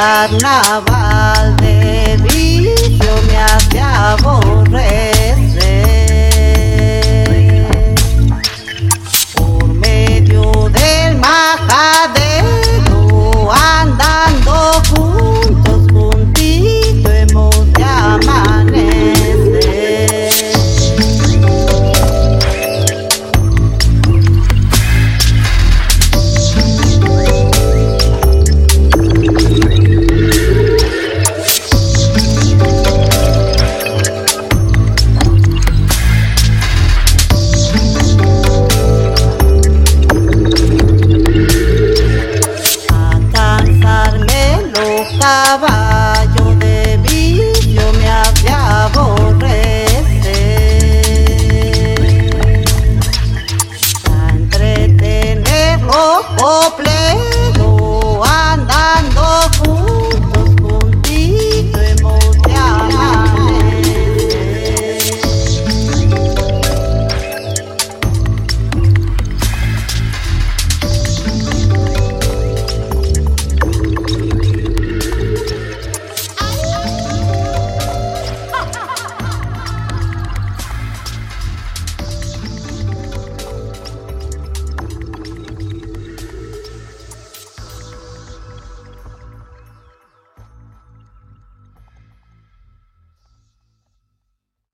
carnaval de vicio me hace aborrecer. Por medio del majadero